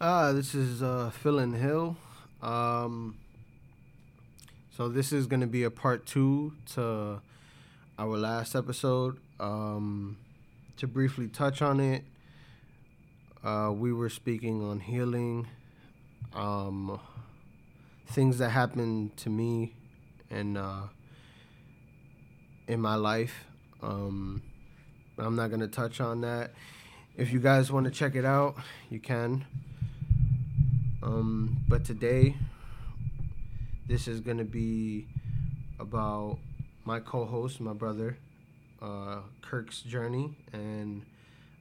Uh, this is uh, Hill. Um, so this is going to be a part two to our last episode. Um, to briefly touch on it, uh, we were speaking on healing, um, things that happened to me and uh, in my life. Um, I'm not going to touch on that. If you guys want to check it out, you can. Um, but today, this is gonna be about my co-host, my brother, uh, Kirk's journey, and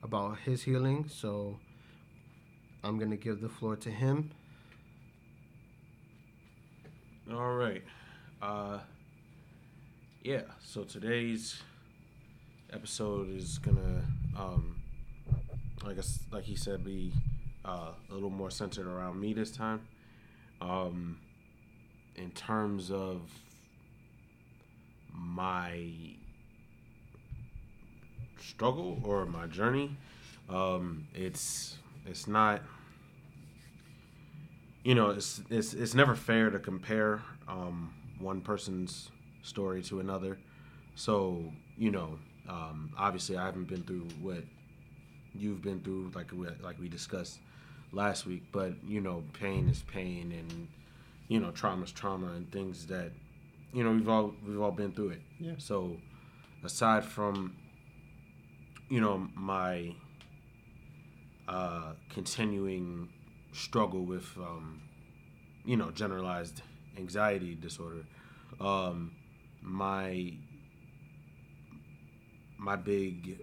about his healing. So, I'm gonna give the floor to him. All right. Uh, yeah. So today's episode is gonna, um, I guess, like he said, be uh, a little more centered around me this time. Um, in terms of my struggle or my journey, um, it's it's not. You know, it's it's it's never fair to compare um, one person's story to another. So you know, um, obviously, I haven't been through what you've been through, like we, like we discussed last week. But you know, pain is pain, and you know, trauma is trauma, and things that you know we've all we've all been through it. Yeah. So, aside from you know my uh, continuing struggle with um, you know generalized anxiety disorder, um, my my big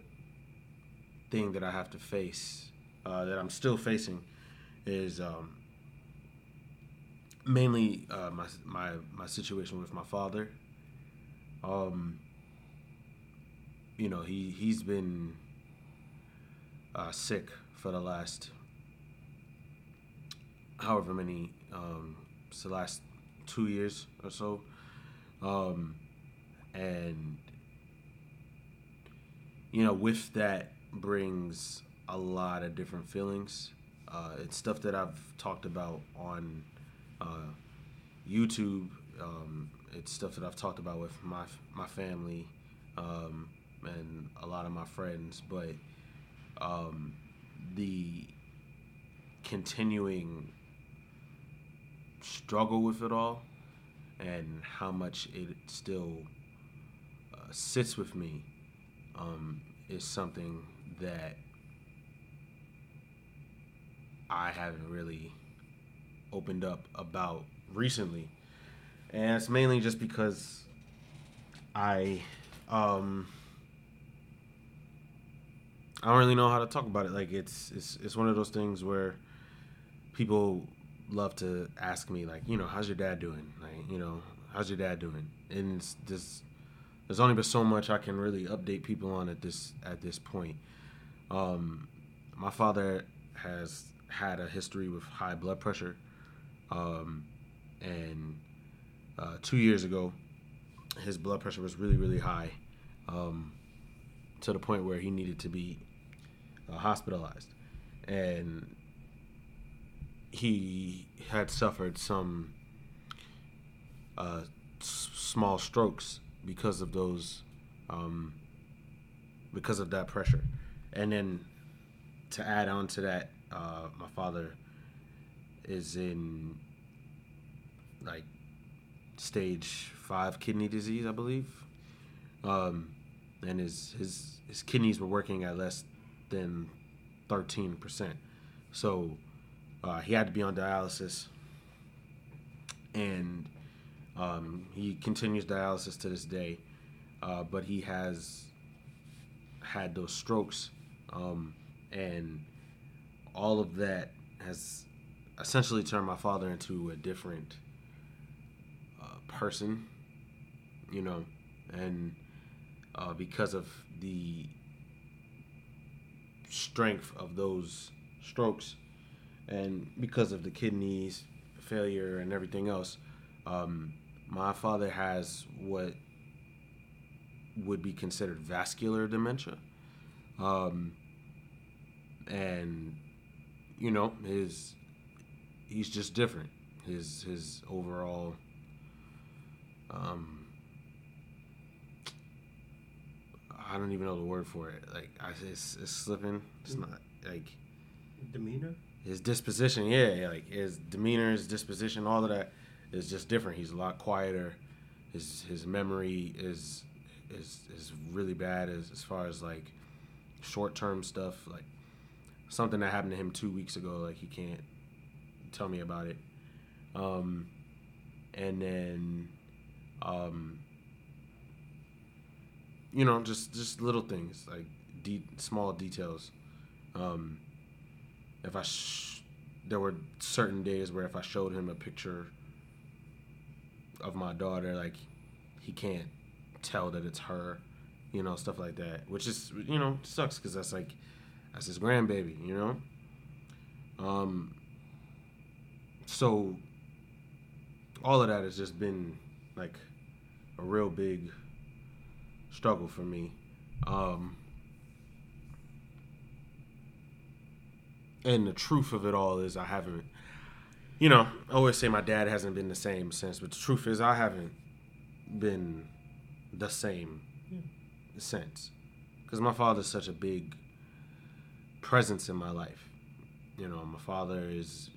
thing that I have to face, uh, that I'm still facing, is um, mainly uh, my my my situation with my father. Um, you know, he he's been uh, sick for the last however many um, it's the last two years or so, um, and you know, with that brings a lot of different feelings. Uh, it's stuff that I've talked about on uh, YouTube. Um, it's stuff that I've talked about with my my family um, and a lot of my friends. But um, the continuing struggle with it all and how much it still uh, sits with me um, is something that I haven't really opened up about recently. And it's mainly just because I um I don't really know how to talk about it. Like it's it's it's one of those things where people love to ask me like, you know, how's your dad doing? Like, you know, how's your dad doing? And it's just there's only been so much I can really update people on at this at this point. Um, my father has had a history with high blood pressure, um, and uh, two years ago, his blood pressure was really really high, um, to the point where he needed to be uh, hospitalized, and he had suffered some uh, s- small strokes because of those um, because of that pressure. And then to add on to that uh, my father is in like stage five kidney disease i believe. Um, and his his his kidneys were working at less than 13% so uh, he had to be on dialysis. And um, he continues dialysis to this day, uh, but he has had those strokes, um, and all of that has essentially turned my father into a different uh, person, you know, and uh, because of the strength of those strokes, and because of the kidneys failure and everything else. Um, my father has what would be considered vascular dementia. Um, and, you know, his he's just different. His his overall um I don't even know the word for it. Like I it's, it's slipping. It's Mm. not like Demeanor. his disposition. Yeah, yeah, like his demeanor, his disposition, all of that is just different. He's a lot quieter. His his memory is is is really bad as as far as like short term stuff. Like something that happened to him two weeks ago. Like he can't tell me about it. Um, and then um, you know, just just little things like de- small details. Um, if I sh- there were certain days where if I showed him a picture of my daughter, like he can't tell that it's her, you know, stuff like that, which is you know sucks because that's like that's his grandbaby, you know. Um. So all of that has just been like a real big struggle for me. Um, and the truth of it all is I haven't, you know, I always say my dad hasn't been the same since, but the truth is I haven't been the same since. Because my father's such a big presence in my life. You know, my father is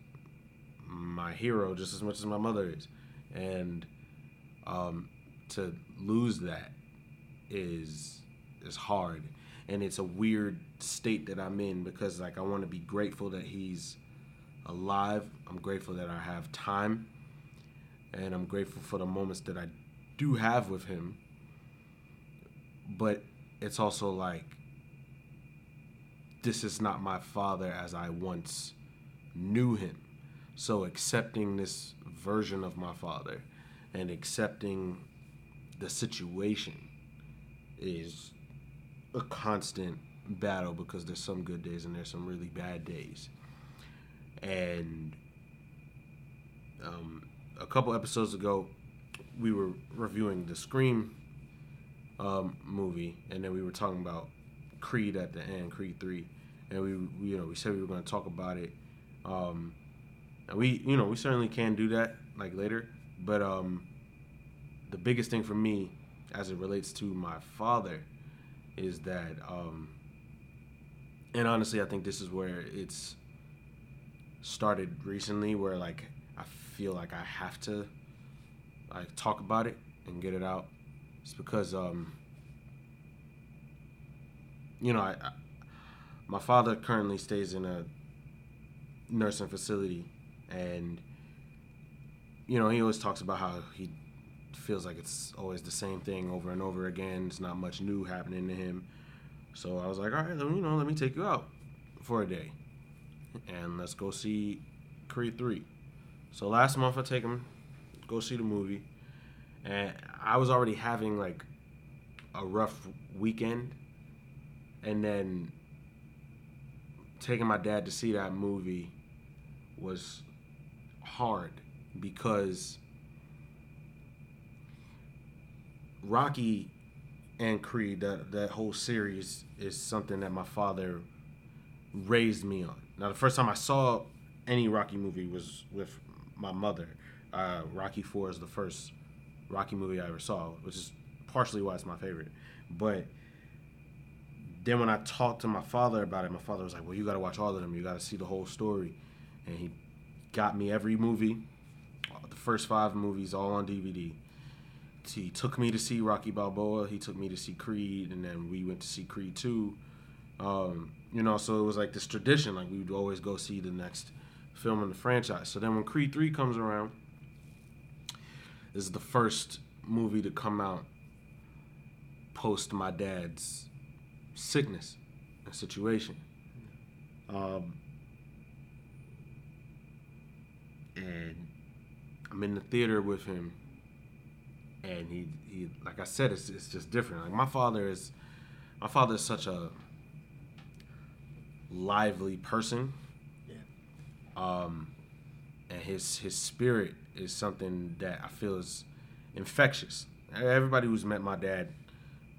my hero just as much as my mother is. And um, to lose that is is hard and it's a weird state that I'm in because like I want to be grateful that he's alive. I'm grateful that I have time and I'm grateful for the moments that I do have with him. But it's also like this is not my father as I once knew him. So accepting this version of my father and accepting the situation is a constant battle because there's some good days and there's some really bad days. And um, a couple episodes ago, we were reviewing the Scream um, movie, and then we were talking about Creed at the end, Creed Three, and we, we you know we said we were going to talk about it. Um, and we you know we certainly can do that like later, but um, the biggest thing for me as it relates to my father is that um and honestly I think this is where it's started recently where like I feel like I have to like talk about it and get it out. It's because um you know I, I my father currently stays in a nursing facility and you know he always talks about how he feels like it's always the same thing over and over again. It's not much new happening to him. So I was like, all right, you know, let me take you out for a day, and let's go see Creed three. So last month I take him go see the movie, and I was already having like a rough weekend, and then taking my dad to see that movie was hard because Rocky and Creed, that that whole series is something that my father raised me on. Now, the first time I saw any Rocky movie was with my mother. Uh, Rocky Four is the first Rocky movie I ever saw, which is partially why it's my favorite. But then when I talked to my father about it, my father was like, "Well, you got to watch all of them. You got to see the whole story." And he got me every movie, the first five movies, all on DVD he took me to see Rocky Balboa. He took me to see Creed, and then we went to see Creed Two. Um, you know, so it was like this tradition. Like we would always go see the next film in the franchise. So then when Creed Three comes around, this is the first movie to come out post my dad's sickness and situation. Um, and I'm in the theater with him and he, he like I said, it's, it's just different. Like my father is, my father is such a lively person. Yeah. Um, and his his spirit is something that I feel is infectious. Everybody who's met my dad,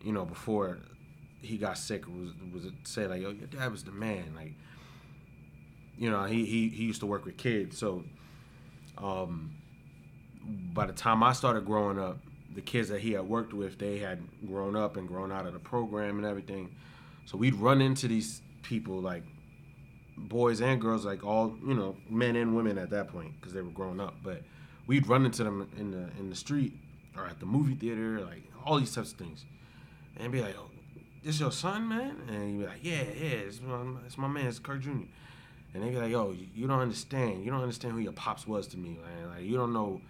you know, before he got sick was was say like, "Yo, your dad was the man." Like, you know, he, he he used to work with kids, so um, by the time I started growing up, the kids that he had worked with, they had grown up and grown out of the program and everything. So we'd run into these people like boys and girls, like all you know, men and women at that point because they were grown up. But we'd run into them in the in the street or at the movie theater, like all these types of things, and be like, "Oh, this your son, man?" And he'd be like, "Yeah, yeah, it's my, it's my man, it's Kirk Jr." And they be like, "Yo, you don't understand. You don't understand who your pops was to me, man. Like you don't know."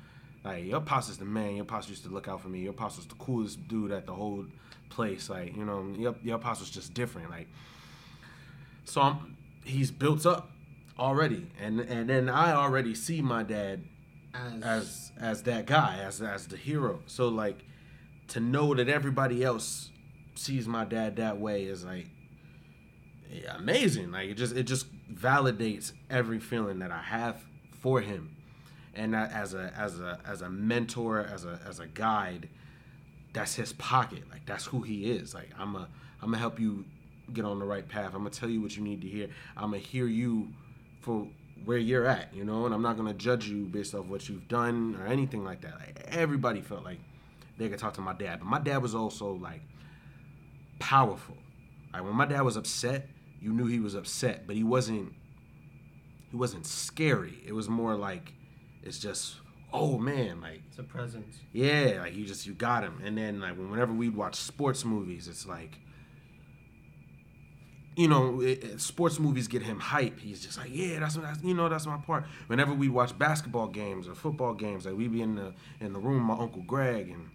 Like your pops is the man. Your pops used to look out for me. Your pops was the coolest dude at the whole place. Like you know, your your pops was just different. Like so, I'm he's built up already, and and then I already see my dad As, as as that guy, as as the hero. So like to know that everybody else sees my dad that way is like yeah, amazing. Like it just it just validates every feeling that I have for him, and as a as a as a mentor, as a as a guide, that's his pocket. Like that's who he is. Like I'm a I'm gonna help you get on the right path. I'm gonna tell you what you need to hear. I'm gonna hear you for where you're at, you know, and I'm not gonna judge you based off what you've done or anything like that. Like, everybody felt like they could talk to my dad, but my dad was also like powerful. Like when my dad was upset, you knew he was upset, but he wasn't. He wasn't scary. It was more like, it's just, oh man, like it's a presence. yeah, like you just you got him. And then like whenever we'd watch sports movies, it's like you know, it, it- sports movies get him hype. He's just like, yeah, that's, that's you know, that's my part. Whenever we watch basketball games or football games, like we be in the in the room, with my uncle Greg and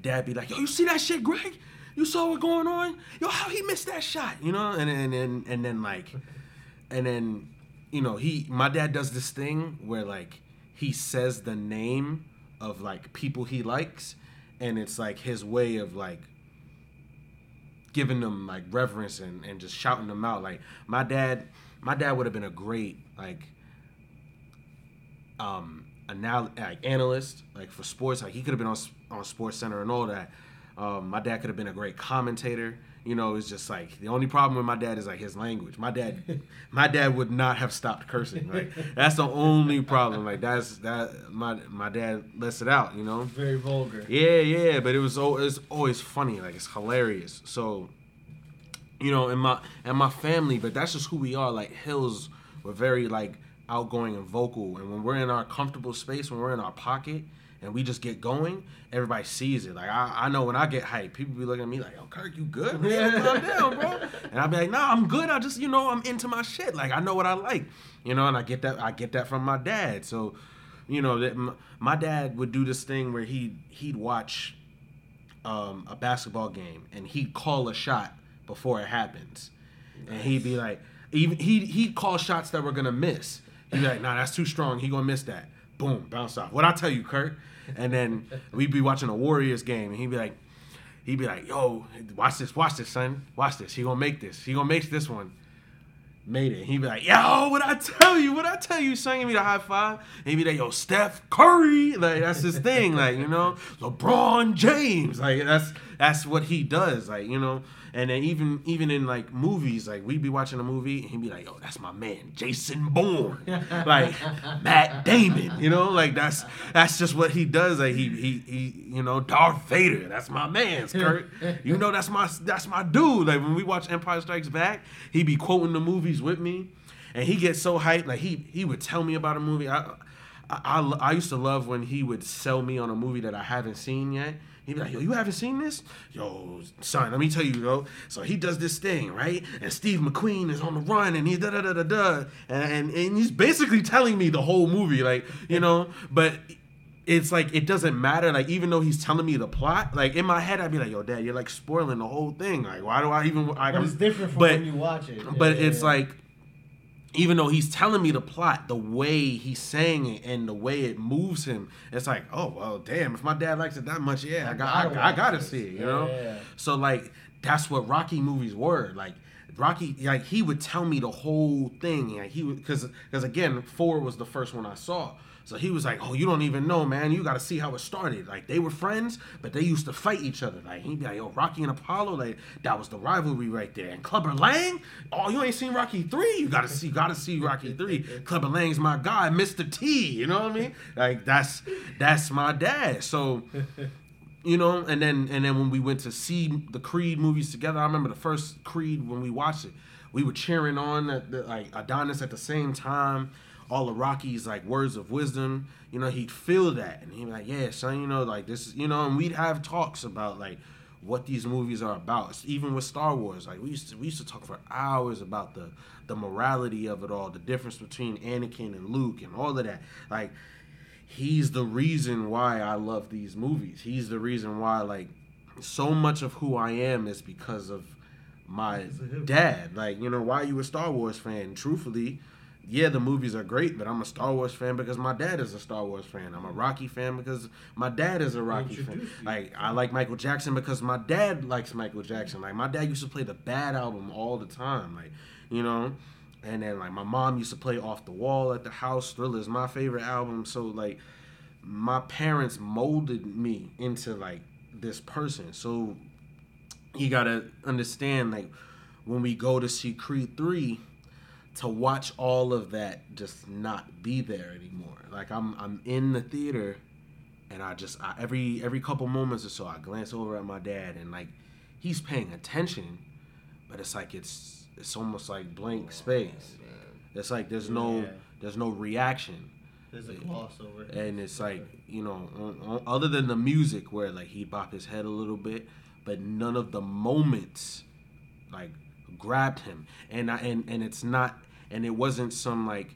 dad be like, yo, you see that shit, Greg? You saw what going on? Yo, how he missed that shot? You know, and and and, and then like, and then you know he my dad does this thing where like he says the name of like people he likes, and it's like his way of like giving them like reverence and, and just shouting them out. Like my dad, my dad would have been a great like um anal- like analyst like for sports. Like he could have been on on Sports Center and all that. Um, my dad could have been a great commentator. You know, it's just like the only problem with my dad is like his language. My dad, my dad would not have stopped cursing. Like that's the only problem. Like that's that my my dad lets it out. You know. Very vulgar. Yeah, yeah, but it was it's always funny, like it's hilarious. So, you know, in my and my family, but that's just who we are. Like Hills, we're very like outgoing and vocal, and when we're in our comfortable space, when we're in our pocket, and we just get going, everybody sees it. Like I, I know when I get hyped, people be looking at me like, "Yo, Kirk, you good? Man, calm down, bro." And I'll be like, "Nah, I'm good. I just, you know, I'm into my shit. Like I know what I like, you know." And I get that, I get that from my dad. So, you know, that m- my dad would do this thing where he he'd watch um, a basketball game and he'd call a shot before it happens, and he'd be like, even he he'd call shots that were gonna miss. He'd be like, "Nah, that's too strong. He gonna miss that." Boom, bounce off. What I tell you, Kirk? And then we'd be watching a Warriors game, and he'd be like, he'd be like, "Yo, watch this, watch this, son, watch this. He gonna make this. He gonna make this one." Made it. He'd be like, "Yo, what I tell you? What I tell you?" Son, give me the high five. And he'd be like, "Yo, Steph Curry." Like that's his thing. Like you know, LeBron James. Like that's that's what he does. Like you know. And then even even in like movies, like we'd be watching a movie and he'd be like, "Yo, that's my man, Jason Bourne." like Matt Damon. You know, like that's that's just what he does. Like he he he. You know, Darth Vader. That's my man, Kirk. You know, that's my that's my dude. Like when we watch Empire Strikes Back, he'd be quoting the movies with me, and he gets so hyped. Like he he would tell me about a movie. I I, I, I used to love when he would sell me on a movie that I haven't seen yet. He'd be like, "Yo, you haven't seen this? Yo, son, let me tell you, yo. So he does this thing, right? And Steve McQueen is on the run, and he da da da da da, and, and and he's basically telling me the whole movie, like you know. But it's like it doesn't matter. Like even though he's telling me the plot, like in my head, I'd be like, "Yo, Dad, you're like spoiling the whole thing. Like, why do I even?" Like, But it's different from but- when you watch it. but Yeah, it's yeah. like even though he's telling me the plot the way he's saying it and the way it moves him it's like oh well damn if my dad likes it that much yeah i got gotta i, I gotta see it you Yeah, know so like that's what rocky movies were like Rocky, like he would tell me the whole thing. Like he would, because because again, four was the first one I saw. So he was like, "Oh, you don't even know, man. You got to see how it started. Like they were friends, but they used to fight each other. Like he'd be like, "Yo, Rocky and Apollo, like that was the rivalry right there." And Clubber Lang, oh, you ain't seen Rocky three? You gotta see, gotta see Rocky three. Clubber Lang's my guy, Mister T. You know what I mean? Like that's that's my dad. So you know and then and then when we went to see the creed movies together i remember the first creed when we watched it we were cheering on at the, like adonis at the same time all of rocky's like words of wisdom you know he'd feel that and he'd be like yeah son you know like this is you know and we'd have talks about like what these movies are about even with star wars like we used to we used to talk for hours about the the morality of it all the difference between anakin and luke and all of that like he's the reason why I love these movies. He's the reason why like so much of who I am is because of my dad. Like, you know, why are you a Star Wars fan? Truthfully, yeah, the movies are great, but I'm a Star Wars fan because my dad is a Star Wars fan. I'm a Rocky fan because my dad is a Rocky fan. Like I like Michael Jackson because my dad likes Michael Jackson. Like my dad used to play the Bad album all the time. Like, you know, and then like my mom used to play Off the Wall at the house. Thriller is my favorite album. So like my parents molded me into like this person. So you gotta understand like when we go to see Creed three, to watch all of that just not be there anymore. Like I'm I'm in the theater, and I just I, every every couple moments or so I glance over at my dad and like he's paying attention, but it's like it's it's almost like blank oh, space. It's like there's no Yeah. there's no reaction. There's a gloss over it. And it's like you know, other than the music where like he bop his head a little bit, but none of the moments like grabbed him. And I and and it's not and it wasn't some like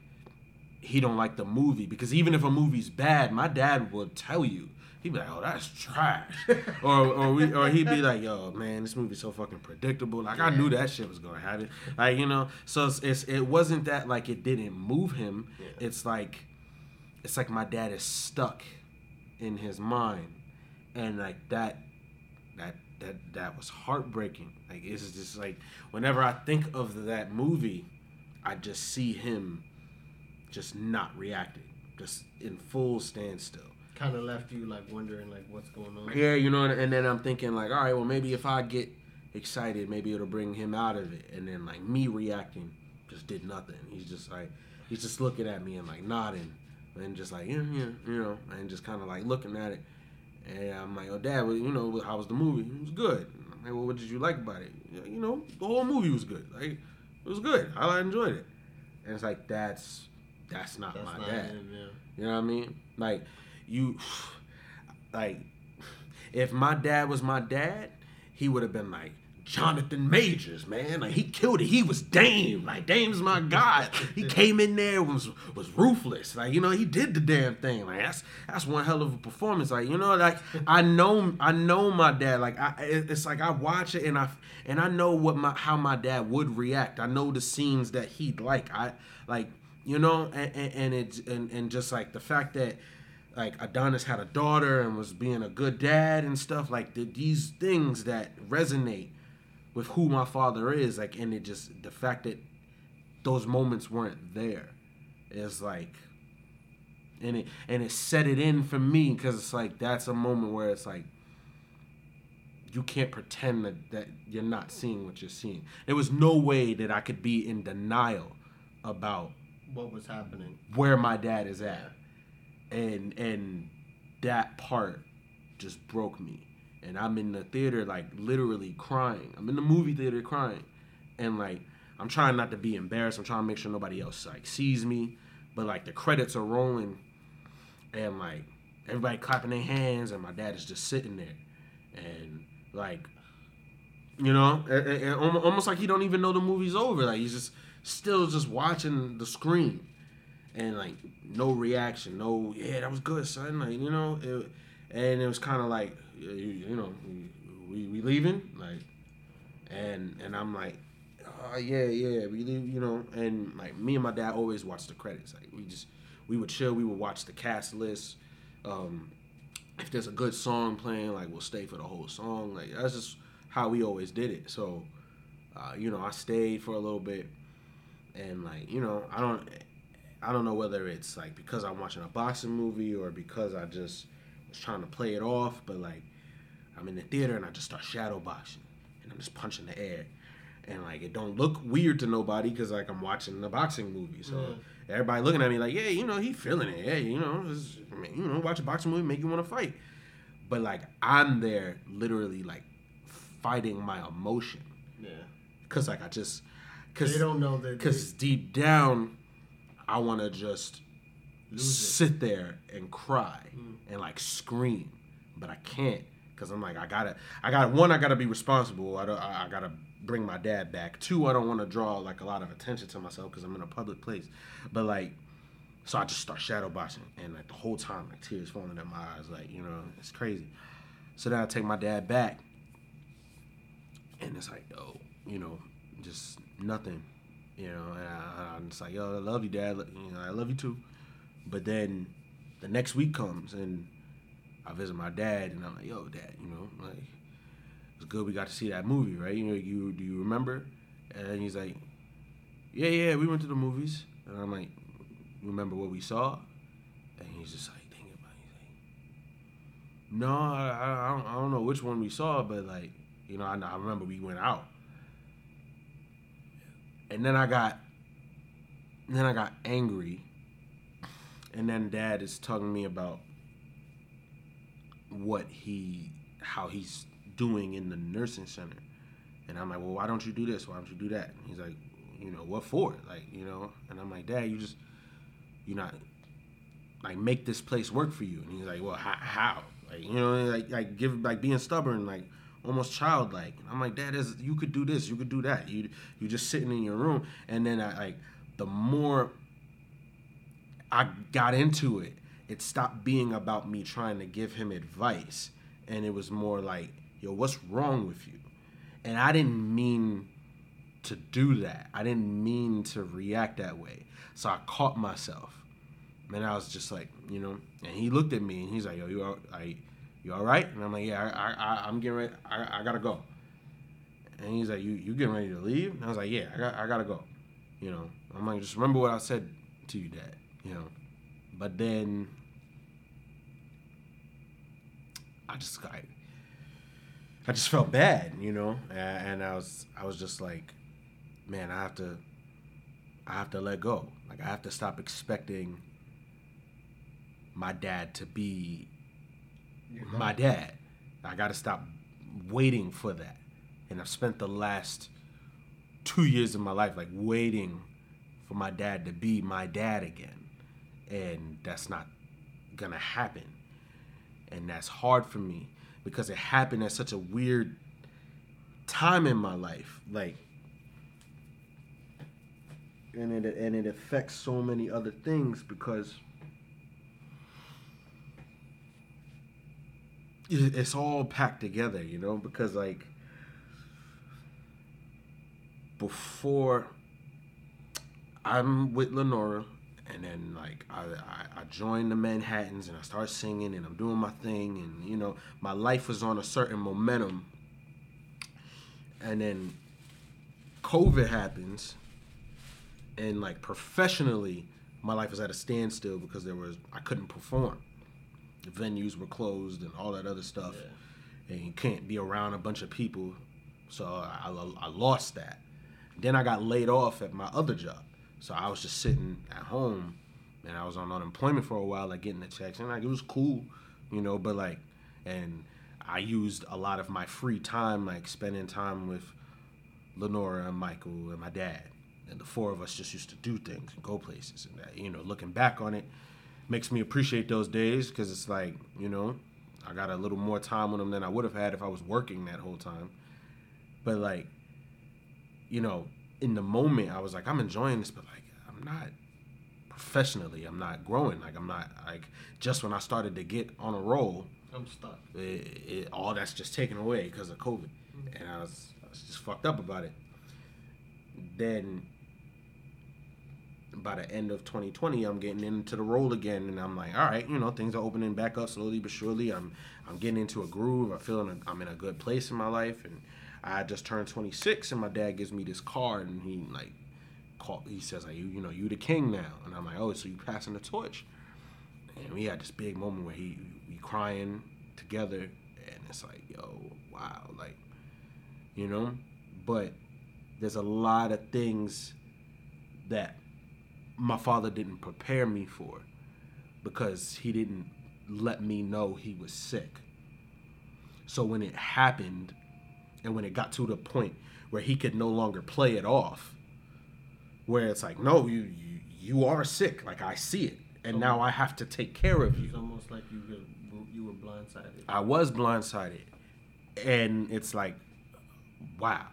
he don't like the movie because even if a movie's bad, my dad will tell you. He'd be like, "Oh, that's trash," or or we or he'd be like, "Yo, man, this movie's so fucking predictable. Like I knew that shit was gonna happen. Like you know." So it's, it's it wasn't that like it didn't move him. Yeah. It's like it's like my dad is stuck in his mind, and like that that that that was heartbreaking. Like it's just like whenever I think of that movie, I just see him just not reacting, just in full standstill. kind of left you like wondering like what's going on. Yeah, you know, and, then I'm thinking like, all right, well maybe if I get excited, maybe it'll bring him out of it. And then like me reacting just did nothing. He's just like he's just looking at me and like nodding and just like yeah, yeah, you know, and just kind of like looking at it. And I'm like, oh dad, well, you know, how was the movie? It was good. I'm like, well, what did you like about it? You know, the whole movie was good. Like it was good. I enjoyed it. And it's like that's that's not That's my not dad. him, yeah. You know what I mean? Like you like if my dad was my dad, he would have been like Jonathan Majors, man. Like he killed it. He was Dame. Like Dame's my guy. He came in there was was ruthless. Like you know he did the damn thing. Like that's that's one hell of a performance. Like you know like I know I know my dad. Like I it's like I watch it and I and I know what my how my dad would react. I know the scenes that he'd like. I like you know and and, and it and and just like the fact that like Adonis had a daughter and was being a good dad and stuff like the, these things that resonate with who my father is like and it just the fact that those moments weren't there is like and it and it set it in for me because it's like that's a moment where it's like you can't pretend that, that you're not seeing what you're seeing. There was no way that i could be in denial about What was happening? where my dad is at. And and that part just broke me and i'm in the theater like literally crying. I'm in the movie theater crying. And like i'm trying not to be embarrassed. I'm trying to make sure nobody else like sees me. But like the credits are rolling. And like everybody clapping their hands and my dad is just sitting there. And like you know a- a- a- almost like he don't even know the movie's over. Like he's just still just watching the screen. And like no reaction. No yeah that was good son. Like you know it, and it was kind of like you, you know we, we leaving like and and i'm like oh yeah yeah we leave you know and like me and my dad always watch the credits like we just we would chill we would watch the cast list um if there's a good song playing like we'll stay for the whole song like that's just how we always did it so Uh, you know, I stayed for a little bit, and like you know, I don't, I don't know whether it's like because I'm watching a boxing movie or because I just was trying to play it off, but like I'm in the theater and I just start shadow boxing and I'm just punching the air. And like it don't look weird to nobody because like I'm watching the boxing movie, so Mm. everybody looking at me like, yeah, you know, he feeling it, yeah, you know, it's, you know, watch a boxing movie make you want to fight, but like I'm there literally like fighting my emotion Yeah. because like I just because They don't know that. because deep down I want to just Lose it. sit there and cry Mm. and like scream, but I can't because I'm like I gotta I got one I gotta be responsible. I I, I gotta bring my dad back. Two I don't want to draw like a lot of attention to myself because I'm in a public place. But like so I just start shadow boxing and like the whole time like tears falling in my eyes like you know it's crazy. So then I take my dad back and it's like oh, you know just nothing you know and I, I'm just like yo I love you dad you know I love you too. But then the next week comes and I visit my dad and I'm like, yo, dad, you know, like it's good we got to see that movie, right? You know, you do you remember? And he's like, Yeah, yeah, we went to the movies. And I'm like, remember what we saw? And he's just like about it. He's like, No, I, I, don't, I don't know which one we saw, but like, you know, I, I remember we went out. And then I got, then I got angry and then dad is talking to me about what he how he's doing in the nursing center. And i'm like well why don't you do this? Why don't you do that? And he's like you know what for? Like you know? And i'm like dad you just you not like make this place work for you. And he's like well how, how? like you know like like give like being stubborn like almost childlike. And i'm like dad is you could do this you could do that. You you just sitting in your room. And then i like the more I got into it, it stopped being about me trying to give him advice. And it was more like, yo, what's wrong with you? And I didn't mean to do that. I didn't mean to react that way. So I caught myself. And I was just like, you know, and he looked at me and he's like, yo, you all, like, you all right? And I'm like, yeah, I, I, I'm getting ready. I, I gotta go. And he's like, you, you getting ready to leave? And I was like, yeah, I, got, I gotta go. You know, I'm like, just remember what I said to you, Dad. You know, but then I just I, I just felt bad, you know, and, I was I was just like, man, I have to I have to let go. Like I have to stop expecting my dad to be my dad. I got to stop waiting for that. And I've spent the last two years of my life like waiting for my dad to be my dad again. And that's not gonna happen. And that's hard for me because it happened at such a weird time in my life. Like, and it and it affects so many other things because it's all packed together, you know, because like before I'm with Lenora and then like I, I, I joined the Manhattans and I started singing and I'm doing my thing and you know my life was on a certain momentum. And then COVID happens and like professionally my life was at a standstill because there was I couldn't perform. The venues were closed and all that other stuff. And you can't be around a bunch of people. So I, I, I lost that. Then I got laid off at my other job so I was just sitting at home and I was on unemployment for a while like getting the checks and like it was cool you know but like and I used a lot of my free time like spending time with Lenora and Michael and my dad and the four of us just used to do things and go places and that, you know looking back on it makes me appreciate those days because it's like you know I got a little more time with them than I would have had if I was working that whole time. But like you know in the moment I was like I'm enjoying this but like I'm not professionally I'm not growing like I'm not like just when I started to get on a roll I'm stuck. it, it, all that's just taken away because of COVID, mm-hmm. and I was, I was just fucked up about it. Then, by the end of 2020, I'm getting into the role again, and I'm like, all right, you know, things are opening back up slowly but surely. I'm I'm getting into a groove. I feel in a, I'm in a good place in my life, and I just turned 26 and my dad gives me this card and he like call he says like you you know you the king now. And I'm like oh so you passing the torch? And we had this big moment where he we crying together and it's like yo wow like you know? But there's a lot of things that my father didn't prepare me for because he didn't let me know he was sick. So when it happened and when it got to the point where he could no longer play it off where it's like no you you, you are sick like i see it and now i have to take care of you It's almost like you were, you were blindsided. I was blindsided. And it's like, wow.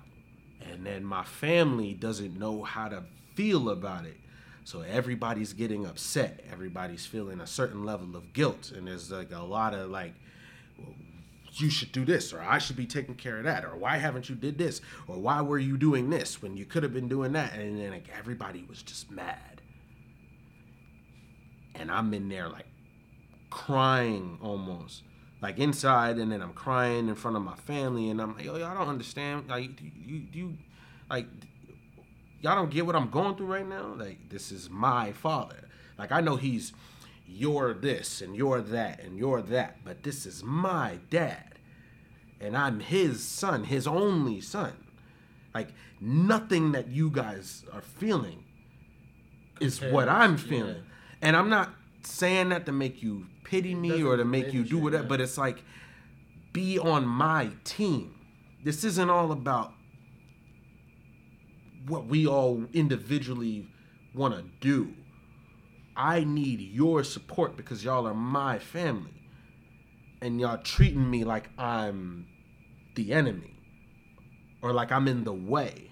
And then my family doesn't know how to feel about it. So everybody's getting upset. Everybody's feeling a certain level of guilt. And there's like a lot of like, well, you should do this, or I should be taking care of that, or why haven't you did this, or why were you doing this when you could have been doing that? And then like everybody was just mad. And I'm in there like crying almost like inside and then i'm crying in front of my family and i'm like yo y'all don't understand like you you like y'all don't get what i'm going through right now like this is my father like i know he's you're this and you're that and you're that but this is my dad and i'm his son his only son. Like nothing that you guys are feeling is what i'm feeling. Yeah. and i'm not saying that to make you pity me or to make you do whatever but it's like be on my team. This isn't all about what we all individually want to do i need your support because y'all are my family. And y'all treating me like i'm the enemy. Or like i'm in the way.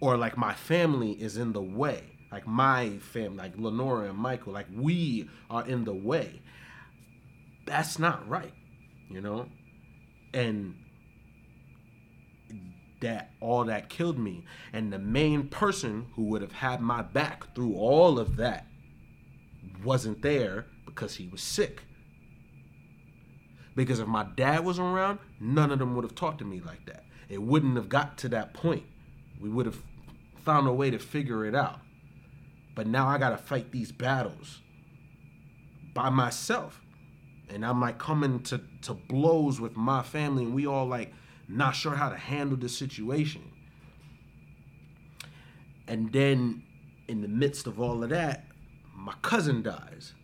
Or like my family is in the way. Like my family like lenora and michael like we are in the way. That's not right you know? And that all that killed me. And the main person who would have had my back through all of that wasn't there because he was sick. Because if my dad was around none of them would have talked to me like that. It wouldn't have got to that point. We would have found a way to figure it out. But now i gotta fight these battles by myself. And i'm like coming to, to blows with my family and we all like not sure how to handle the situation. And then in the midst of all of that my cousin dies.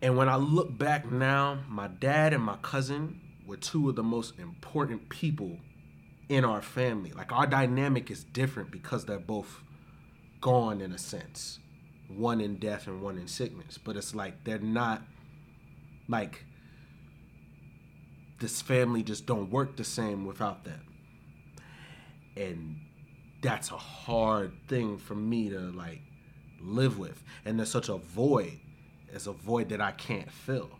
And when i look back now my dad and my cousin were two of the most important people in our family. Like our dynamic is different because they're both gone in a sense. One in death and one in sickness. But it's like they're not like this family just don't work the same without them. And that's a hard thing for me to like live with. And there's such a void. It's a void that i can't fill.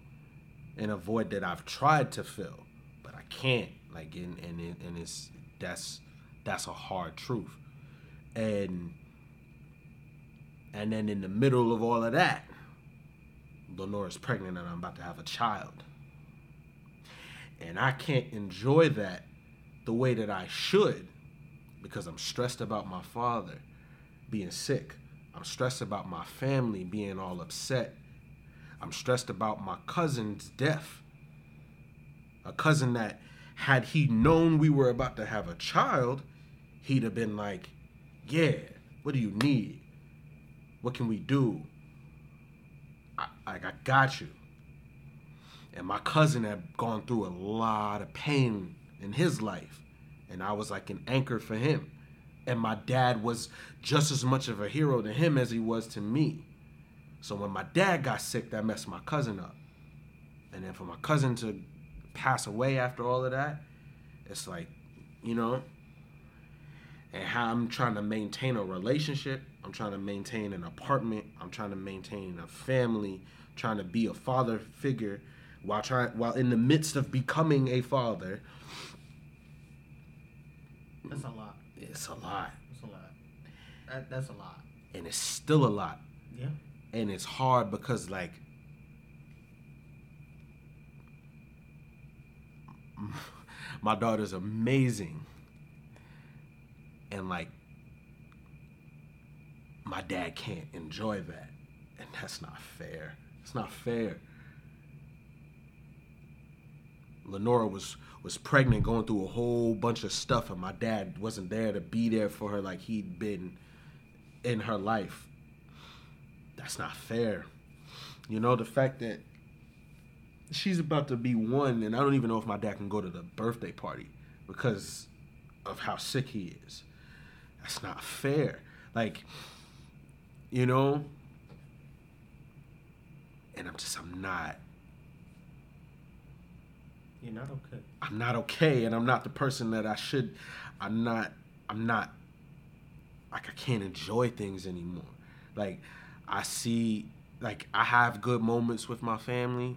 And a void that i've tried to fill but i can't. Like and and, it, and it's that's that's a hard truth. And and then in the middle of all of that lenora's pregnant and i'm about to have a child. And I can't enjoy that the way that I should because I'm stressed about my father being sick. I'm stressed about my family being all upset. I'm stressed about my cousin's death. A cousin that, had he known we were about to have a child, he'd have been like, Yeah, what do you need? What can we do? I, I, I got you and my cousin had gone through a lot of pain in his life and i was like an anchor for him and my dad was just as much of a hero to him as he was to me. So when my dad got sick that messed my cousin up. And then for my cousin to pass away after all of that it's like you know and how i'm trying to maintain a relationship i'm trying to maintain an apartment i'm trying to maintain a family trying to be a father figure while trying while in the midst of becoming a father That's a lot. it's a lot That's a lot. That, that's a lot. and it's still a lot Yeah. and it's hard because like my daughter's amazing. And like my dad can't enjoy that. And that's not fair. It's not fair. Lenora was was pregnant, going through a whole bunch of stuff, and my dad wasn't there to be there for her like he'd been in her life. That's not fair. You know, the fact that she's about to be one, and I don't even know if my dad can go to the birthday party because of how sick he is. That's not fair. Like, you know, and I'm just, I'm not. You're not okay. I'm not okay, and I'm not the person that I should. I'm not. I'm not. Like I can't enjoy things anymore. Like I see. Like I have good moments with my family.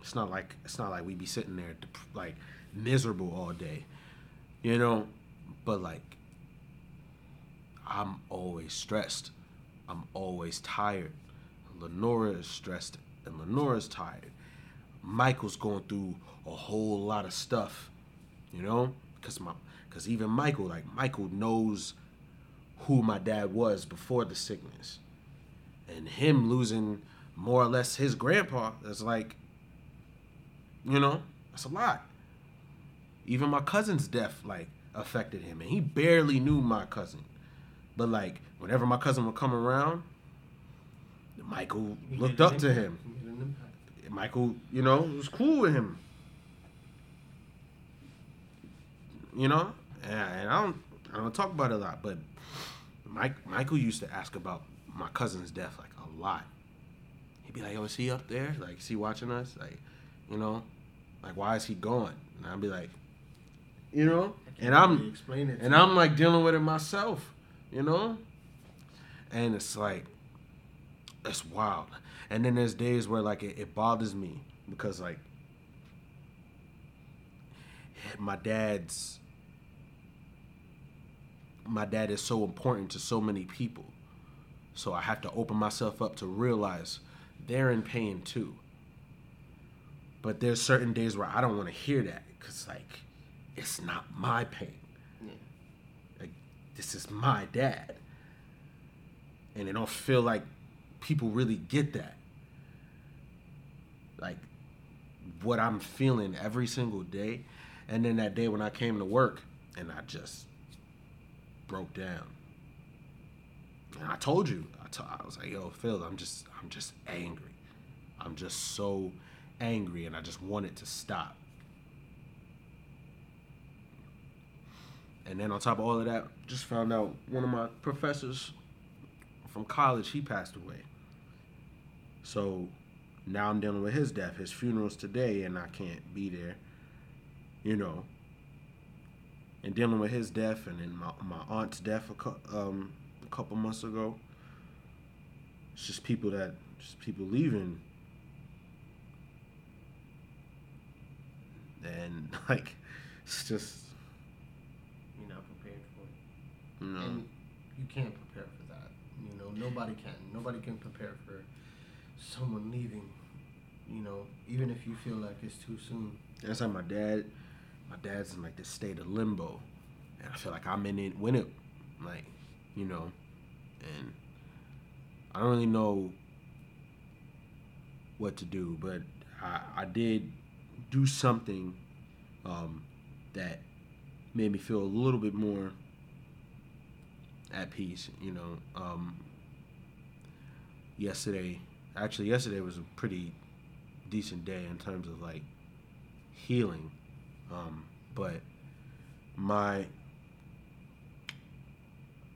It's not like it's not like we be sitting there like miserable all day, you know. But like I'm always stressed. I'm always tired. Lenora is stressed and Lenora's tired. Michael's going through a whole lot of stuff, you know, because my because even Michael, like Michael knows who my dad was before the sickness, and him losing more or less his grandpa is like, you know, that's a lot. Even my cousin's death like affected him, and he barely knew my cousin, but like whenever my cousin would come around, Michael looked up to him. Michael, you know, was cool with him. You know, and, and I don't, I don't talk about it a lot, but Mike, Michael used to ask about my cousin's death like a lot. He'd be like, "Oh, is he up there? Like, is he watching us? Like, you know, like why is he gone?" And I'd be like, you know, and I'm it and I'm like dealing with it myself, you know, and it's like, it's wild. And then there's days where like it, it bothers me because like my dad's my dad is so important to so many people. So I have to open myself up to realize they're in pain too. But there's certain days where I don't want to hear that because like it's not my pain. Yeah. Like this is my dad, and it don't feel like people really get that like what I'm feeling every single day. And then that day when I came to work and I just broke down. And I told you, I, t- I was like, yo, Phil, I'm just, I'm just angry. I'm just so angry and I just want it to stop. And then on top of all of that, just found out one of my professors from college, he passed away. So now I'm dealing with his death. His funeral's today, and I can't be there. You know. And dealing with his death, and then my my aunt's death a, um, a couple months ago. It's just people that just people leaving. And like, it's just. You're not prepared for it. No. And you can't prepare for that. You know, nobody can. Nobody can prepare for someone leaving, you know, even if you feel like it's too soon. That's how my dad, my dad's in like this state of limbo, and I feel like I'm in it when it, like, you know, and I don't really know what to do, but I, I did do something um, that made me feel a little bit more at peace. You know, um, yesterday actually yesterday was a pretty decent day in terms of like healing. Um, but my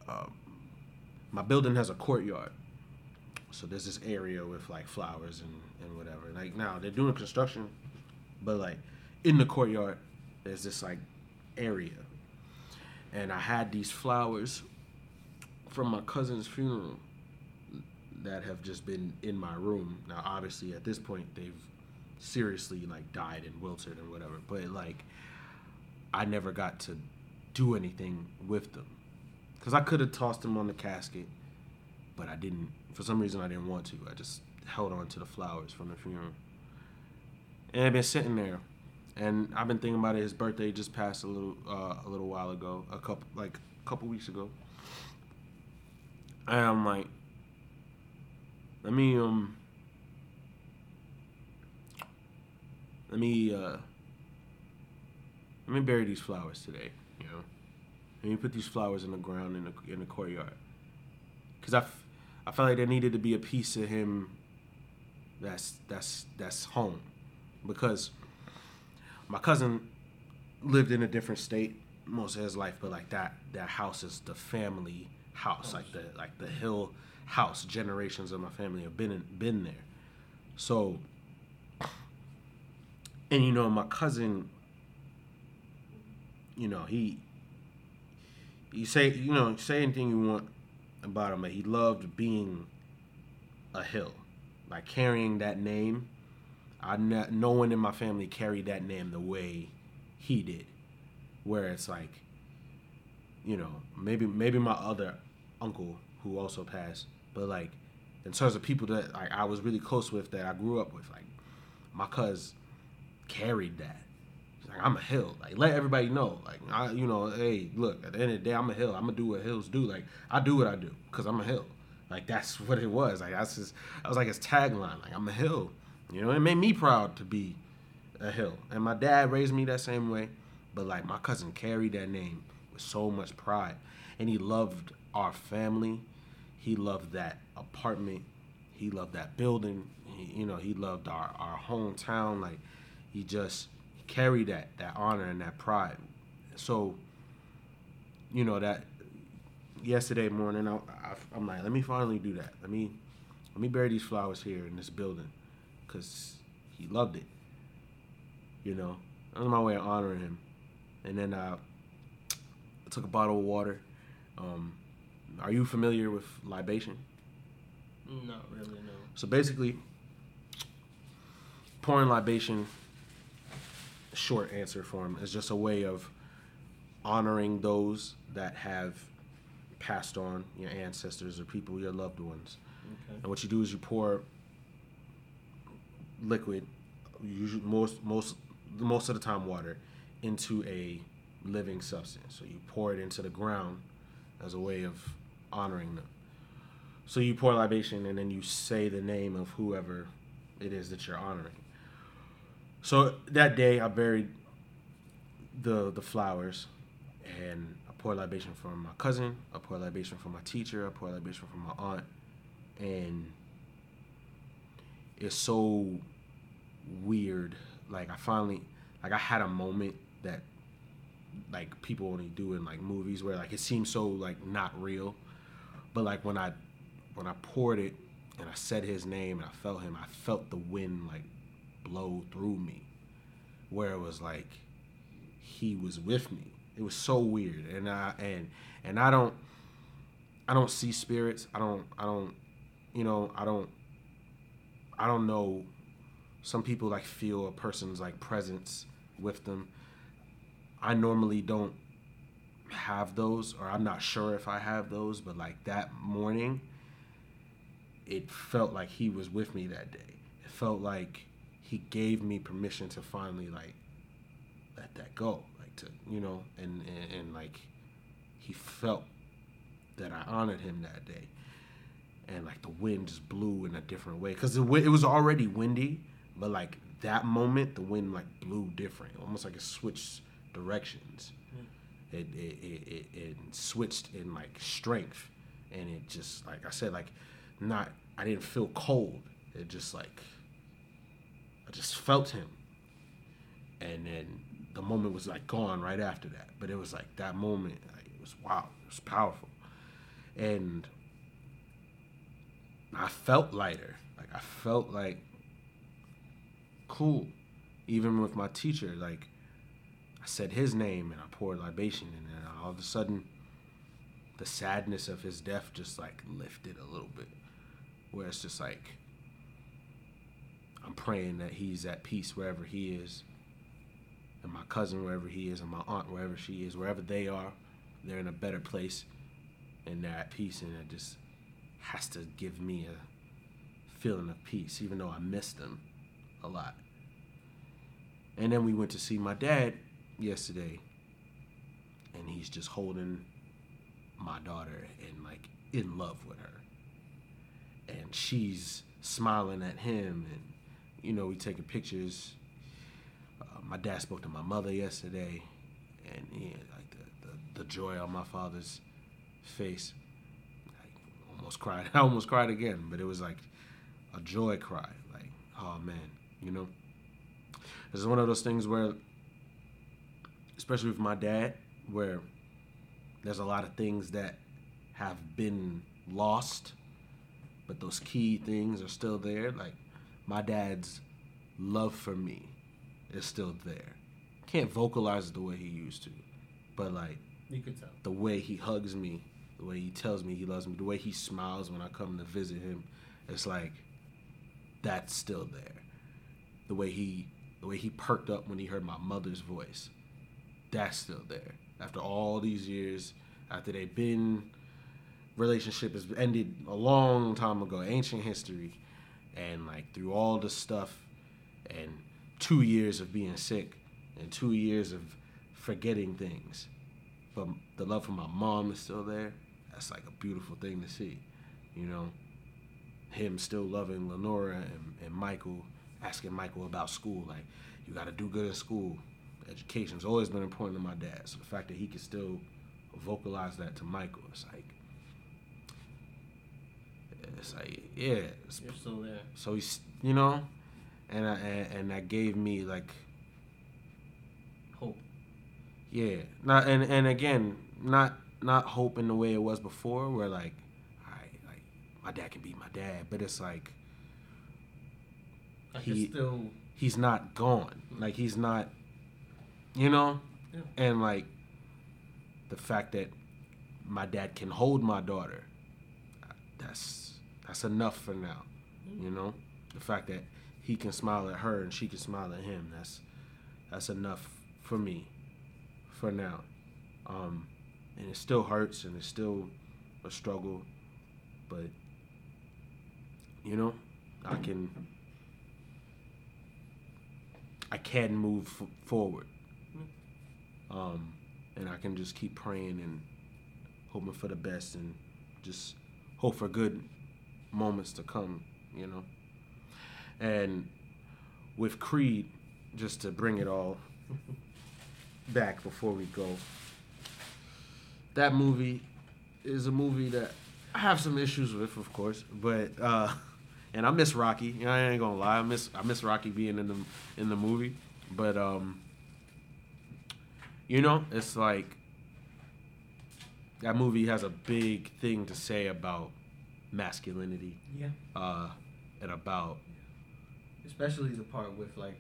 uh, my building has a courtyard. So there's this area with like flowers and, and whatever. Like now they're doing construction but like in the courtyard there's this like area. And i had these flowers from my cousin's funeral that have just been in my room. Now, obviously, at this point, they've seriously like died and wilted or whatever. But like, I never got to do anything with them because I could have tossed them on the casket, but I didn't. For some reason, I didn't want to. I just held on to the flowers from the funeral, and I've been sitting there, and I've been thinking about it. His birthday just passed a little uh, a little while ago, a couple like a couple weeks ago. And I'm like, let me um, let me uh, let me bury these flowers today. You know, let me put these flowers in the ground in the in the courtyard, because I, f- I felt like there needed to be a piece of him. That's that's that's home, because my cousin lived in a different state most of his life, but like that that house is the family house, like the like the hill house. Generations of my family have been in, been there, so and you know my cousin, you know he you say you know say anything you want about him, but he loved being a hill, like carrying that name I no one in my family carried that name the way he did. Where it's like, you know, maybe maybe my other uncle who also passed, but like in terms of people that like I was really close with that I grew up with, like my cuz carried that. like I'm a hill. Like let everybody know. Like I, you know, hey, look. At the end of the day, I'm a hill. I'm gonna do what hills do. Like I do what I do because I'm a hill. Like that's what it was. Like that's just. I was like his tagline. Like I'm a hill. You know, it made me proud to be a Hill. And my dad raised me that same way. But like my cousin carried that name with so much pride. And he loved our family. He loved that apartment. He loved that building. He, you know, he loved our, our hometown. Like he just carried that that honor and that pride. So, you know, that yesterday morning I, I, I'm like, let me finally do that. Let me let me bury these flowers here in this building because he loved it. You know, that was my way of honoring him. And then uh, I took a bottle of water. Um, are you familiar with libation? Not really, no. So basically, pouring libation, short answer form, is just a way of honoring those that have passed on, your ancestors or people, your loved ones. Okay. And what you do is you pour liquid, usually most most most of the time water, into a living substance. So you pour it into the ground as a way of honoring them. So you pour libation and then you say the name of whoever it is that you're honoring. So that day I buried the the flowers and I pour libation from my cousin, I pour libation from my teacher, I pour libation from my aunt, and it's so weird. Like I finally like I had a moment that like people only do in like movies where like it seems so like not real. But like when I when I poured it and I said his name and I felt him, I felt the wind like blow through me. Where it was like he was with me. It was so weird. And I and and I don't I don't see spirits. I don't I don't you know, I don't I don't know. Some people like feel a person's like presence with them. I normally don't have those, or I'm not sure if I have those, but like that morning, it felt like he was with me that day. It felt like he gave me permission to finally like let that go, like to you know, and and, and like he felt that I honored him that day and like the wind just blew in a different way because it, it was already windy, but like that moment, the wind like blew different, almost like it switched directions. It, it, it, it, switched in like strength, and it just like I said, like not I didn't feel cold. It just like I just felt him, and then the moment was like gone right after that. But it was like that moment, like it was wow, it was powerful, and I felt lighter. Like I felt like cool. Even with my teacher, like I said his name and I poured libation and then all of a sudden the sadness of his death just like lifted a little bit. Where it's just like I'm praying that he's at peace wherever he is. And my cousin wherever he is and my aunt wherever she is, wherever they are, they're in a better place and they're at peace and it just has to give me a feeling of peace, even though I miss them a lot. And then we went to see my dad yesterday, and he's just holding my daughter and like in love with her. And she's smiling at him, and you know, we taking pictures. Uh, my dad spoke to my mother yesterday, and he like the, the, the joy on my father's face. I almost cried. I almost cried again, but it was like a joy cry. Like, oh man, you know. This is one of those things where, especially with my dad, where there's a lot of things that have been lost, but those key things are still there. Like my dad's love for me is still there. Can't vocalize it the way he used to, but like You could tell. the way he hugs me, the way he tells me he loves me, the way he smiles when I come to visit him, it's like that's still there. The way he the way he perked up when he heard my mother's voice, that's still there. After all these years, after they've been relationship has ended a long time ago, ancient history, and like through all the stuff and two years of being sick and two years of forgetting things but the love for my mom is still there. That's like a beautiful thing to see, you know. Him still loving Lenora and, and Michael, asking Michael about school. Like, you got to do good in school. Education's always been important to my dad. So the fact that he could still vocalize that to Michael, it's like, it's like, yeah. It's, You're still there. so he's, you know, and I, and, and that gave me like Hope. Yeah, not and and again, not not hope in the way it was before, where like, I like my dad can be my dad, but it's like I He- still. he's not gone, like he's not, you know, Yeah. and like the fact that my dad can hold my daughter, that's that's enough for now, you know, the fact that he can smile at her and she can smile at him, that's that's enough for me for now. Um, and it still hurts and it's still a struggle, but you know, I can I can move f- forward. Um, and I can just keep praying and hoping for the best and just hope for good moments to come, you know. And with Creed, just to bring it all back before we go, that movie is a movie that I have some issues with, of course, but uh, and I miss Rocky. You know, I ain't gonna lie, I miss I miss Rocky being in the in the movie, but um, you know, it's like that movie has a big thing to say about masculinity, Yeah. uh, and about Especially the part with like,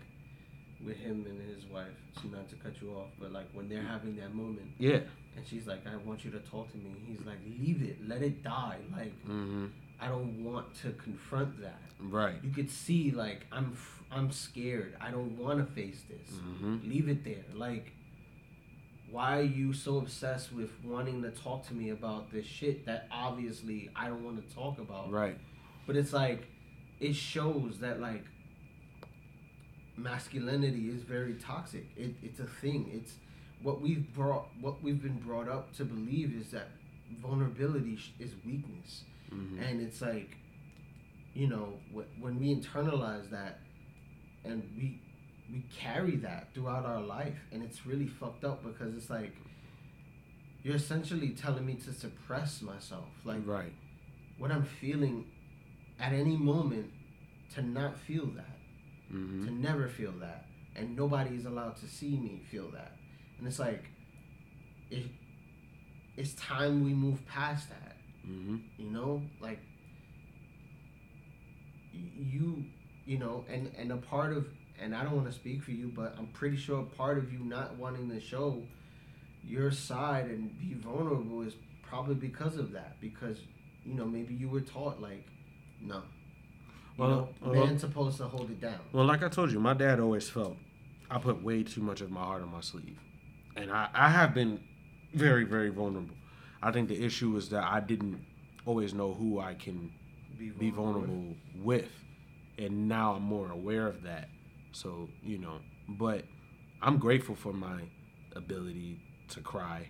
with him and his wife. So not to cut you off, but like when they're having that moment, yeah, and she's like, "I want you to talk to me." He's like, "Leave it. Let it die. Like, mm-hmm. I don't want to confront that." right, You could see like I'm f- I'm scared. I don't want to face this. mm-hmm. Leave it there. Like, why are you so obsessed with wanting to talk to me about this shit that obviously I don't want to talk about? right, But it's like, it shows that like masculinity is very toxic. It, it's a thing. It's what we've brought. What we've been brought up to believe is that vulnerability is weakness, mm-hmm. and it's like, you know, wh- when we internalize that, and we we carry that throughout our life, and it's really fucked up because it's like. You're essentially telling me to suppress myself, like right, what I'm feeling at any moment to not feel that, mm-hmm. to never feel that, and nobody is allowed to see me feel that. And it's like, it, it's time we move past that. Mm-hmm. You know, like you, you know, and and a part of, and I don't want to speak for you, but I'm pretty sure part of you not wanting to show your side and be vulnerable is probably because of that. Because you know maybe you were taught like, no, you Well, know, well- man's supposed to hold it down. Well, like I told you, my dad always felt I put way too much of my heart on my sleeve, and I, I have been very, very vulnerable. I think the issue is that I didn't always know who I can be vulnerable with, and now I'm more aware of that. So you know, but I'm grateful for my ability to cry,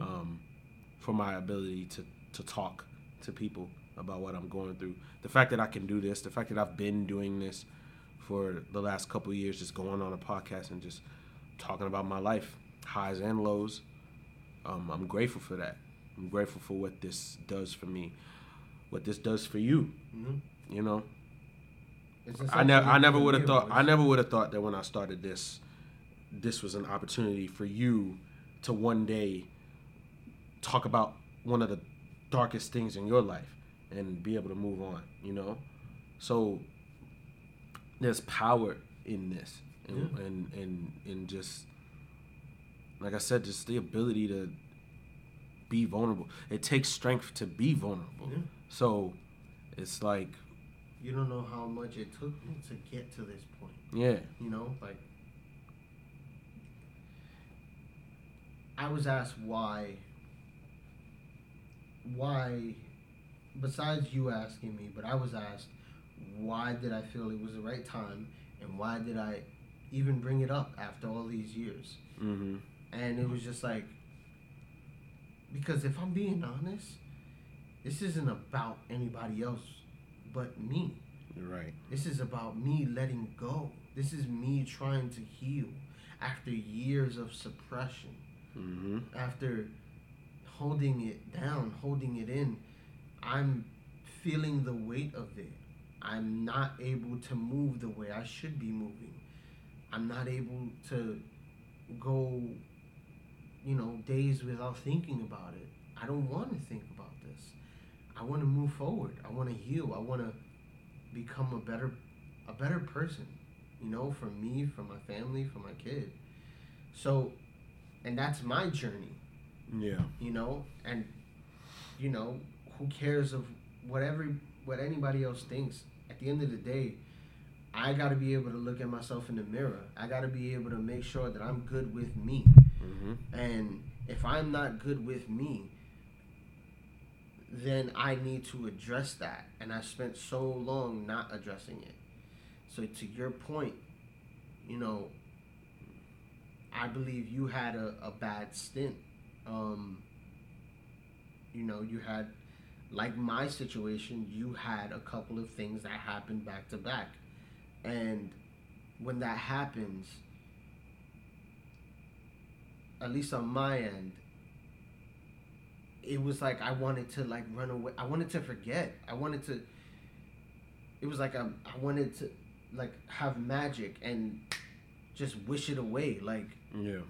um, for my ability to to talk to people about what I'm going through. The fact that I can do this, the fact that I've been doing this for the last couple of years, just going on a podcast and just talking about my life, highs and lows. Um, I'm grateful for that. I'm grateful for what this does for me, what this does for you. Mhm. You know, I never, I never would have thought, I never would have thought that when I started this, this was an opportunity for you to one day talk about one of the darkest things in your life and be able to move on. You know, so there's power in this, and Yeah. and and and just like I said, just the ability to be vulnerable. It takes strength to be vulnerable. Yeah. So it's like, You don't know how much it took me to get to this point. yeah, You know, like I was asked why why besides you asking me, but I was asked why did I feel it was the right time and why did I even bring it up after all these years? mm-hmm. And it was just like because if I'm being honest, this isn't about anybody else but me. You're right. This is about me letting go. This is me trying to heal after years of suppression, Mm-hmm. after holding it down, holding it in. I'm feeling the weight of it. I'm not able to move the way I should be moving. I'm not able to go, you know, days without thinking about it. I don't want to think. I want to move forward. I want to heal. I want to become a better a better person, you know, for me, for my family, for my kid. So, and that's my journey, Yeah. you know, and you know, who cares of whatever what anybody else thinks? At the end of the day, I got to be able to look at myself in the mirror. I got to be able to make sure that I'm good with me. Mm-hmm. And if I'm not good with me, then I need to address that. And I spent so long not addressing it. So to your point, you know, I believe you had a, a bad stint. Um, you know, you had, like my situation, you had a couple of things that happened back to back. And when that happens, at least on my end, it was like I wanted to like run away. I wanted to forget. I wanted to. It was like I, I wanted to like have magic and just wish it away. Like Yeah.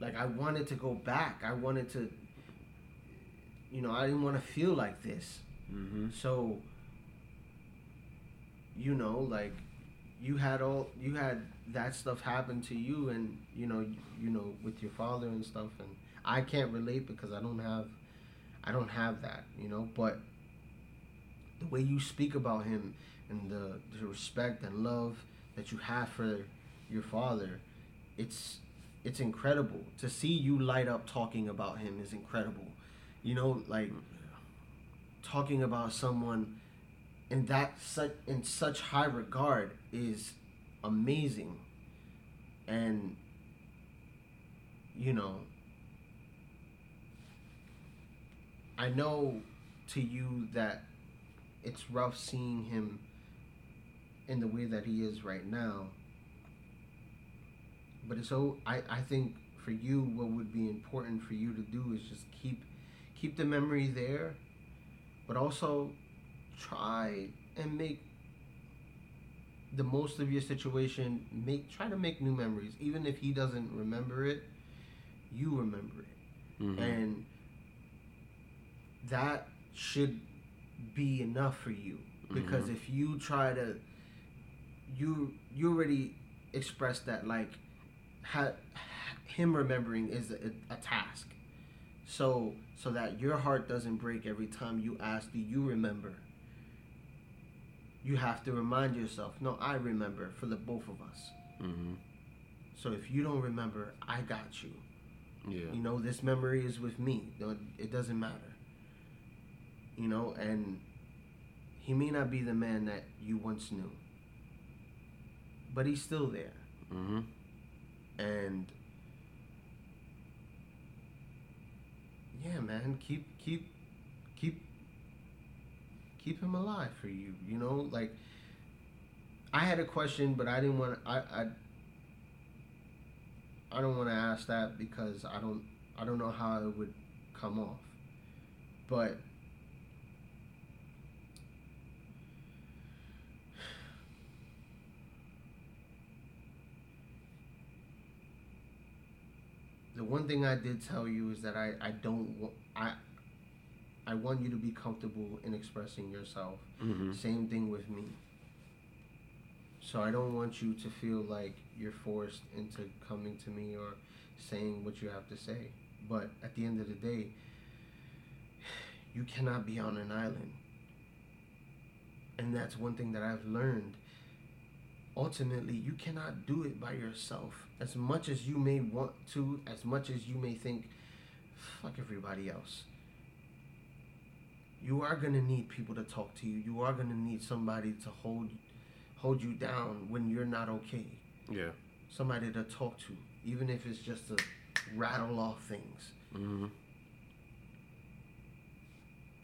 like I wanted to go back. I wanted to. You know, I didn't want to feel like this. Mm-hmm. So, you know, like you had all you had that stuff happen to you, and you know, you, you know, with your father and stuff, and I can't relate because I don't have, I don't have that, you know. But the way you speak about him and the, the respect and love that you have for your father, it's it's incredible to see you light up talking about him is incredible. You know, like talking about someone in that such in such high regard is amazing and you know i know to you that it's rough seeing him in the way that he is right now. But it's so i i think for you what would be important for you to do is just keep keep the memory there but also try and make the most of your situation make try to make new memories. Even if he doesn't remember it you remember it. Mm-hmm. and that should be enough for you. Because Mhm. if you try to you you already expressed that like ha, him remembering is a, a task. So so that your heart doesn't break every time you ask do you remember? You have to remind yourself no i remember for the both of us. Mm-hmm. so if you don't remember i got you. Yeah. you know this memory is with me. It doesn't matter you know and he may not be the man that you once knew but he's still there. Mm-hmm. And yeah, man, keep keep keep keep him alive for you. You know, like I had a question, but I didn't want to. I I I don't want to ask that because I don't I don't know how it would come off, but. The one thing I did tell you is that I, I don't want I I want you to be comfortable in expressing yourself. Mm-hmm. Same thing with me. So I don't want you to feel like you're forced into coming to me or saying what you have to say. But at the end of the day, you cannot be on an island. And that's one thing that I've learned. Ultimately, you cannot do it by yourself. As much as you may want to, as much as you may think, fuck everybody else. You are gonna need people to talk to you. You are gonna need somebody to hold hold you down when you're not okay. Yeah. Somebody to talk to, even if it's just to rattle off things. Mm-hmm.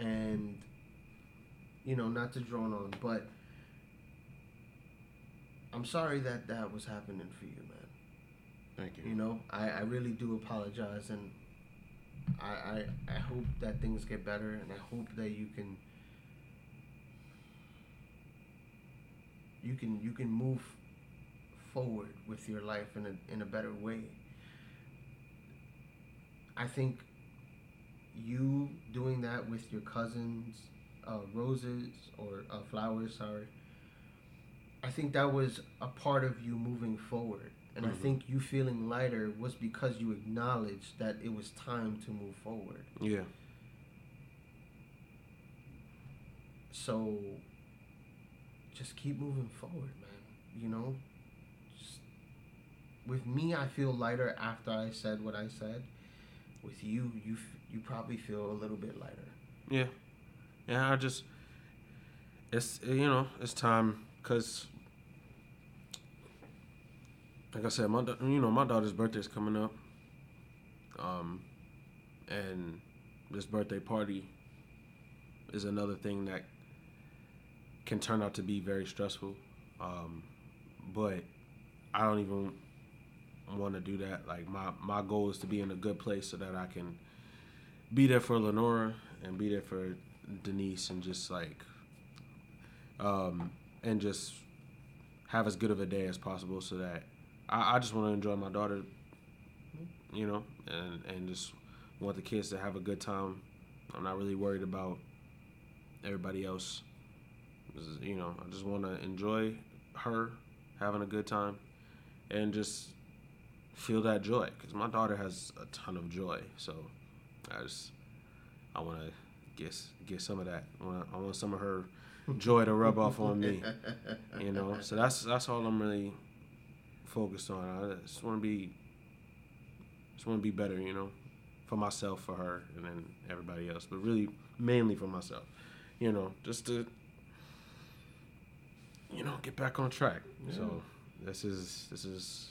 and you know not to drone on but i'm sorry that that was happening for you man Thank you. you know i, I really do apologize and I, I i hope that things get better and i hope that you can you can you can move forward with your life in a in a better way i think you doing that with your cousins uh, roses or uh, flowers sorry i think that was a part of you moving forward and i Mhm. think you feeling lighter was because you acknowledged that it was time to move forward Yeah. so just keep moving forward man you know just, with me i feel lighter after i said what i said with you you f- you probably feel a little bit lighter Yeah. Yeah. I just, it's you know it's time because, like I said, my you know my daughter's birthday is coming up. Um, and this birthday party is another thing that can turn out to be very stressful. Um, but I don't even want to do that. Like my my goal is to be in a good place so that I can be there for Lenora and be there for Denise and just like um and just have as good of a day as possible so that I, I just want to enjoy my daughter you know and and just want the kids to have a good time. I'm not really worried about everybody else. You know I just want to enjoy her having a good time and just feel that joy because my daughter has a ton of joy. So I just I want to get get some of that. I want some of her joy to rub off on me. You know, so that's that's all I'm really focused on. I just want to be just want to be better. You know, for myself, for her, and then everybody else. But really, mainly for myself. You know, just to you know get back on track. So this is this is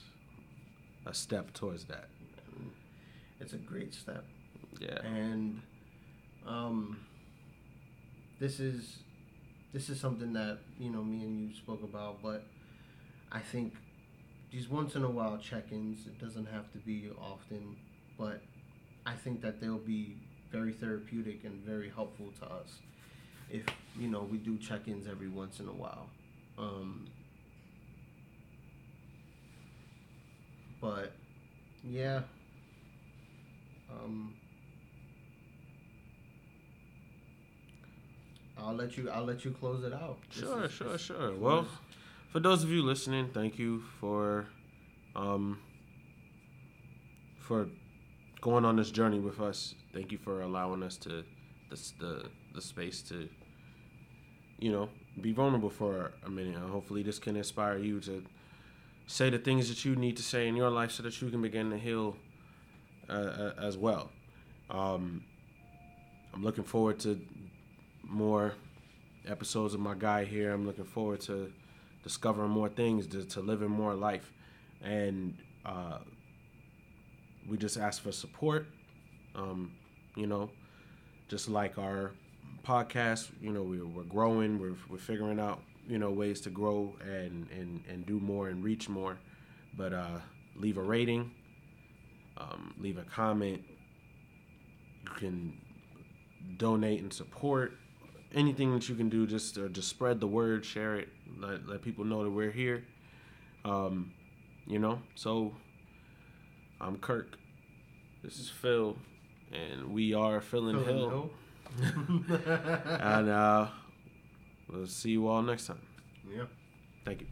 a step towards that. it's a great step Yeah. and um, this is this is something that you know me and you spoke about but i think these once in a while check-ins it doesn't have to be often but i think that they'll be very therapeutic and very helpful to us if you know we do check-ins every once in a while. Um, but yeah. Um, I'll let you. I'll let you close it out. Sure, is- sure, sure. Well, for those of you listening, thank you for um for going on this journey with us. Thank you for allowing us to the the, the space to you know be vulnerable for a minute. And hopefully, this can inspire you to say the things that you need to say in your life so that you can begin to heal uh, uh, as well. Um, I'm looking forward to more episodes of my guy here. I'm looking forward to discovering more things, to, to living more life, and uh, we just ask for support. Um, you know, just like our podcast, you know, we're, we're growing, we're, we're figuring out, you know, ways to grow and, and, and do more and reach more. But uh, leave a rating, um, leave a comment. You can donate and support anything that you can do just to just spread the word, share it, let, let people know that we're here. Um, you know, so I'm Kirk. This is Phil, and we are Phil and Hill. and uh, we'll see you all next time. Yeah. Thank you.